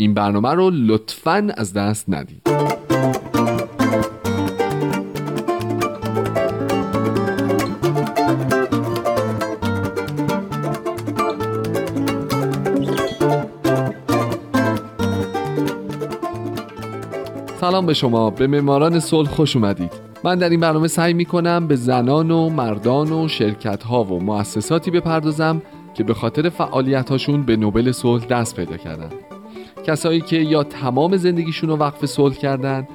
این برنامه رو لطفا از دست ندید. سلام به شما. به معماران صلح خوش اومدید. من در این برنامه سعی می کنم به زنان و مردان و شرکت ها و مؤسساتی بپردازم که به خاطر فعالیت هاشون به نوبل صلح دست پیدا کردن. کسایی که یا تمام زندگیشون رو وقف صلح کردن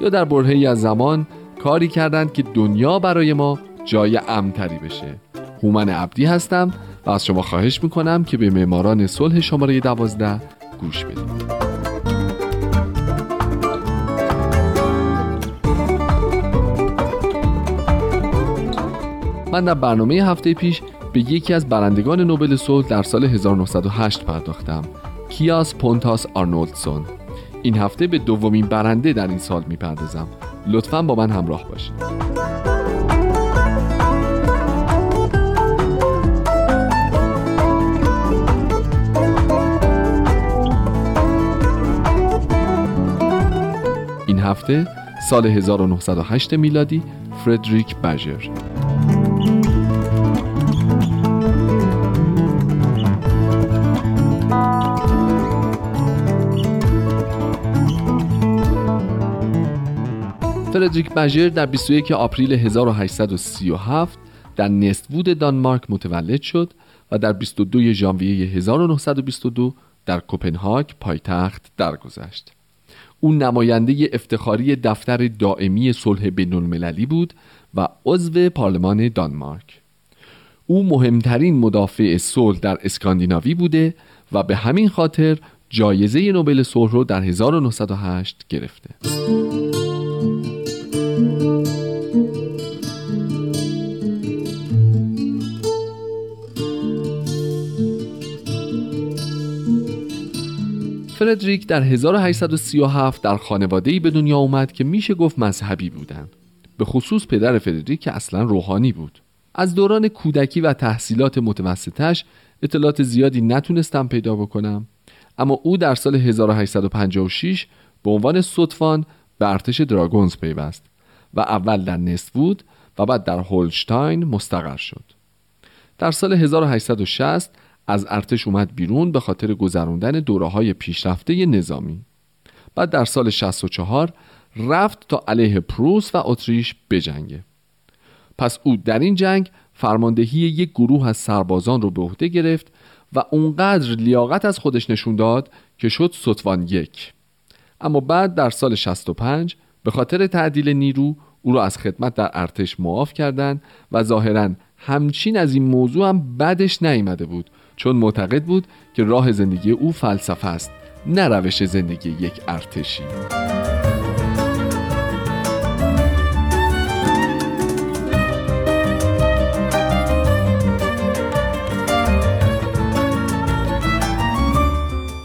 یا در برهه‌ای از زمان کاری کردند که دنیا برای ما جای امتری بشه. هومن عبدی هستم و از شما خواهش می‌کنم که به معماران صلح شماره دوازده گوش بدید. من در برنامه هفته پیش به یکی از برندگان نوبل صلح در سال 1908 پرداختم. کیاس پونتاس آرنولدسون. این هفته به دومین برنده در این سال می‌پردازم. لطفا با من همراه باشید. هفته سال 1908 میلادی فردریک بژر فردریک بژر در 21 آپریل 1837 در نستوود دانمارک متولد شد و در 22 ژانویه 1922 در کوپنهاگ پایتخت درگذشت. او نماینده افتخاری دفتر دائمی صلح بین المللی بود و عضو پارلمان دانمارک. او مهمترین مدافع صلح در اسکاندیناوی بوده و به همین خاطر جایزه نوبل صلح را در 1908 گرفته. فردریک در 1837 در خانواده‌ای به دنیا اومد که میشه گفت مذهبی بودن. به خصوص پدر فردریک که اصلا روحانی بود. از دوران کودکی و تحصیلات متوسطش اطلاعات زیادی نتونستم پیدا بکنم. اما او در سال 1856 به عنوان صدفان به ارتش دراگونز پیوست و اول در نستوود و بعد در هولشتاین مستقر شد. در سال 1860 از ارتش اومد بیرون به خاطر گذراندن دوره های پیشرفته نظامی. بعد در سال 64 رفت تا علیه پروس و اتریش بجنگه. پس او در این جنگ فرماندهی یک گروه از سربازان رو به عهده گرفت و اونقدر لیاقت از خودش نشون داد که شد ستوان یک. اما بعد در سال 65 به خاطر تعدیل نیرو او را از خدمت در ارتش معاف کردند و ظاهرا همچین از این موضوع هم بدش نیامده بود چون معتقد بود که راه زندگی او فلسفه است نه روش زندگی یک ارتشی.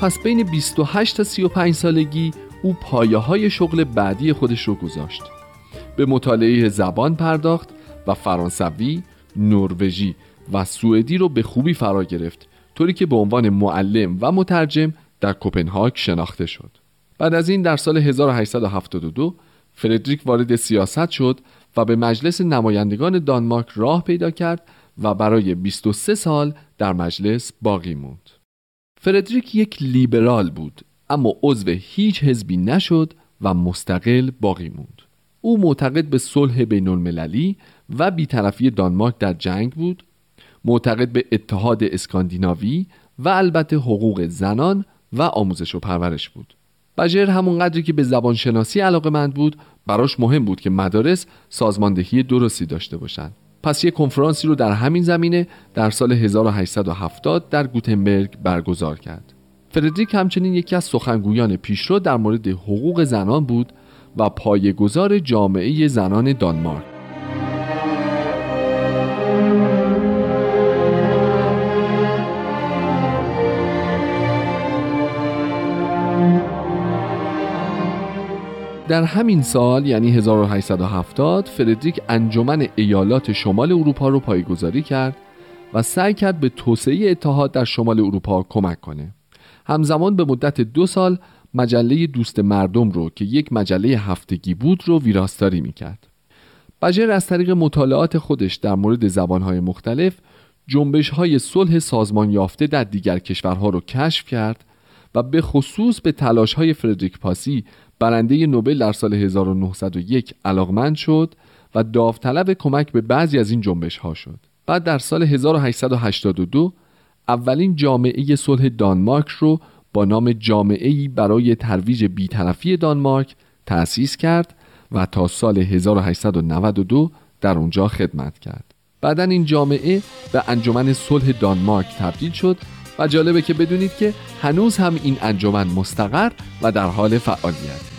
پس بین 28 تا 35 سالگی او پایه های شغل بعدی خودش رو گذاشت. به مطالعه زبان پرداخت و فرانسوی، نروژی و سوئدی رو به خوبی فرا گرفت طوری که به عنوان معلم و مترجم در کوپنهاگ شناخته شد بعد از این در سال 1872 فردریک وارد سیاست شد و به مجلس نمایندگان دانمارک راه پیدا کرد و برای 23 سال در مجلس باقی موند. فردریک یک لیبرال بود اما عضو هیچ حزبی نشد و مستقل باقی موند. او معتقد به صلح بین المللی و بیطرفی دانمارک در جنگ بود معتقد به اتحاد اسکاندیناوی و البته حقوق زنان و آموزش و پرورش بود. بجر همون قدری که به زبانشناسی علاقه مند بود براش مهم بود که مدارس سازماندهی درستی داشته باشند. پس یک کنفرانسی رو در همین زمینه در سال 1870 در گوتنبرگ برگزار کرد. فردریک همچنین یکی از سخنگویان پیشرو در مورد حقوق زنان بود و پایه‌گذار جامعه زنان دانمارک. در همین سال یعنی 1870 فردریک انجمن ایالات شمال اروپا رو پایگذاری کرد و سعی کرد به توسعه اتحاد در شمال اروپا کمک کنه. همزمان به مدت دو سال مجله دوست مردم رو که یک مجله هفتگی بود رو ویراستاری می‌کرد. بجر از طریق مطالعات خودش در مورد زبانهای مختلف جنبش های صلح سازمان یافته در دیگر کشورها رو کشف کرد و به خصوص به تلاش های فردریک پاسی برنده نوبل در سال 1901 علاقمند شد و داوطلب کمک به بعضی از این جنبش ها شد. بعد در سال 1882 اولین جامعه صلح دانمارک رو با نام جامعه برای ترویج بیطرفی دانمارک تأسیس کرد و تا سال 1892 در اونجا خدمت کرد. بعدا این جامعه به انجمن صلح دانمارک تبدیل شد و جالبه که بدونید که هنوز هم این انجمن مستقر و در حال فعالیت.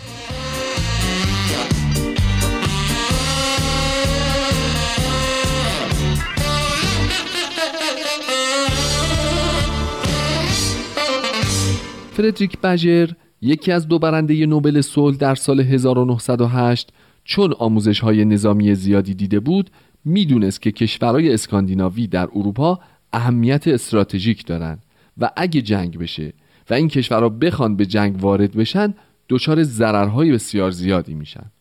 فردریک بجر یکی از دو برنده نوبل صلح در سال 1908 چون آموزش های نظامی زیادی دیده بود می‌دونست که کشورهای اسکاندیناوی در اروپا اهمیت استراتژیک دارند. و اگه جنگ بشه و این کشورها بخوان به جنگ وارد بشن دچار ضررهای بسیار زیادی میشن.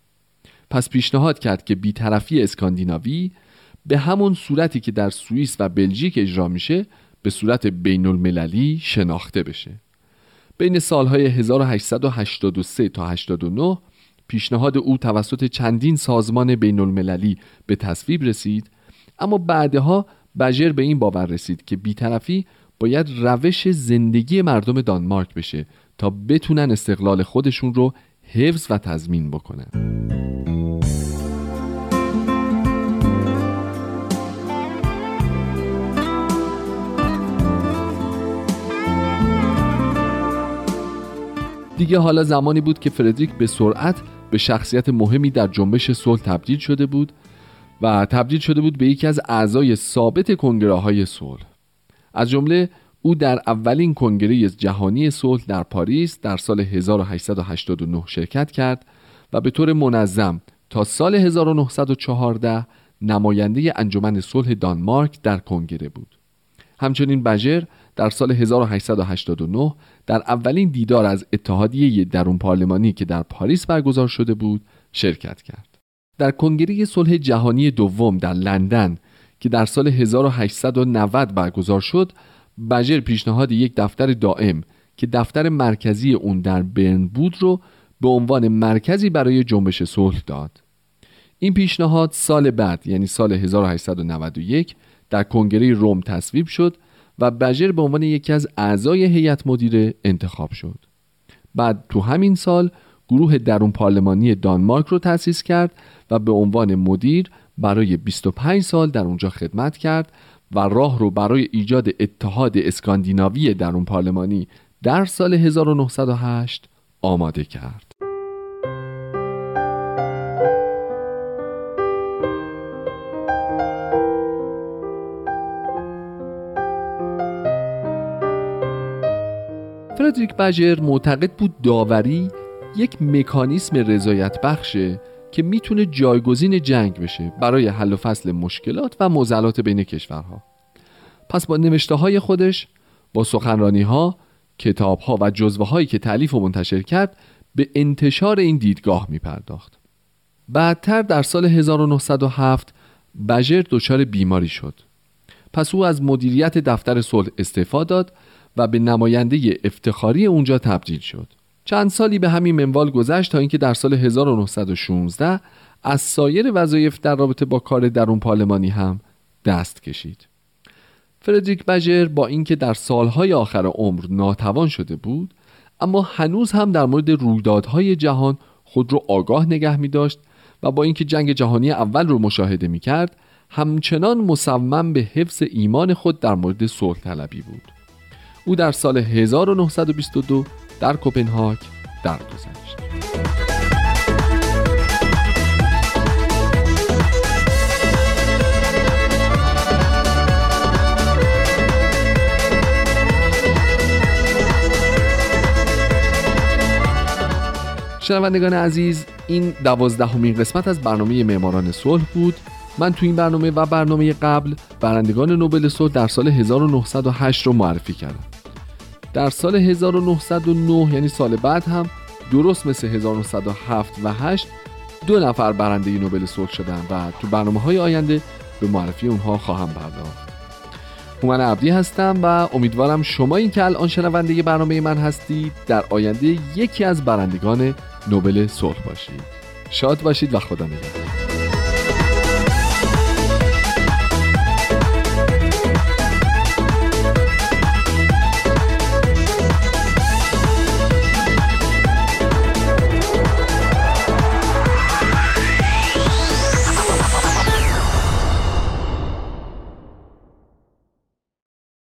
پس پیشنهاد کرد که بیطرفی اسکاندیناوی به همون صورتی که در سوئیس و بلژیک اجرا میشه به صورت بین المللی شناخته بشه. بین سالهای 1883 تا 89 پیشنهاد او توسط چندین سازمان بین المللی به تصویب رسید اما بعدها بجر به این باور رسید که بیطرفی باید روش زندگی مردم دانمارک بشه تا بتونن استقلال خودشون رو حفظ و تضمین بکنن. دیگه حالا زمانی بود که فردریک به سرعت به شخصیت مهمی در جنبش صلح تبدیل شده بود و تبدیل شده بود به یکی از اعضای ثابت کنگره های صلح. از جمله او در اولین کنگره جهانی صلح در پاریس در سال 1889 شرکت کرد و به طور منظم تا سال 1914 نماینده انجمن صلح دانمارک در کنگره بود همچنین بجر در سال 1889 در اولین دیدار از اتحادیه درون پارلمانی که در پاریس برگزار شده بود شرکت کرد. در کنگره صلح جهانی دوم در لندن که در سال 1890 برگزار شد، بجر پیشنهاد یک دفتر دائم که دفتر مرکزی اون در برن بود رو به عنوان مرکزی برای جنبش صلح داد. این پیشنهاد سال بعد یعنی سال 1891 در کنگره روم تصویب شد و بجر به عنوان یکی از اعضای هیئت مدیره انتخاب شد بعد تو همین سال گروه درون پارلمانی دانمارک رو تأسیس کرد و به عنوان مدیر برای 25 سال در اونجا خدمت کرد و راه رو برای ایجاد اتحاد اسکاندیناوی درون پارلمانی در سال 1908 آماده کرد. فردریک بجر معتقد بود داوری یک مکانیسم رضایت بخشه که می‌تونه جایگزین جنگ بشه برای حل و فصل مشکلات و معضلات بین کشورها. پس با نوشته های خودش با سخنرانی ها کتاب ها و جزوه هایی که تعلیف و منتشر کرد به انتشار این دیدگاه می پرداخت بعدتر در سال 1907 بجر دچار بیماری شد. پس او از مدیریت دفتر صلح استعفا داد و به نماینده افتخاری اونجا تبدیل شد. چند سالی به همین منوال گذشت تا اینکه در سال 1916 از سایر وظایف در رابطه با کار درون پارلمانی هم دست کشید. فردریک بجر با اینکه در سالهای آخر عمر ناتوان شده بود اما هنوز هم در مورد رویدادهای جهان خود رو آگاه نگه می داشت و با اینکه جنگ جهانی اول رو مشاهده می کرد همچنان مصمم به حفظ ایمان خود در مورد صلح طلبی بود. او در سال 1922 در کوپنهاگ درگذشت. شنوندگان عزیز این دوازدهمین قسمت از برنامه معماران صلح بود من تو این برنامه و برنامه قبل برندگان نوبل صلح در سال 1908 رو معرفی کردم در سال 1909 یعنی سال بعد هم درست مثل 1907 و 8 دو نفر برنده نوبل صلح شدن و تو برنامه های آینده به معرفی اونها خواهم پرداخت. هومن عبدی هستم و امیدوارم شما این که الان شنونده برنامه من هستید در آینده یکی از برندگان نوبل صلح باشید. شاد باشید و خدا نگهدار.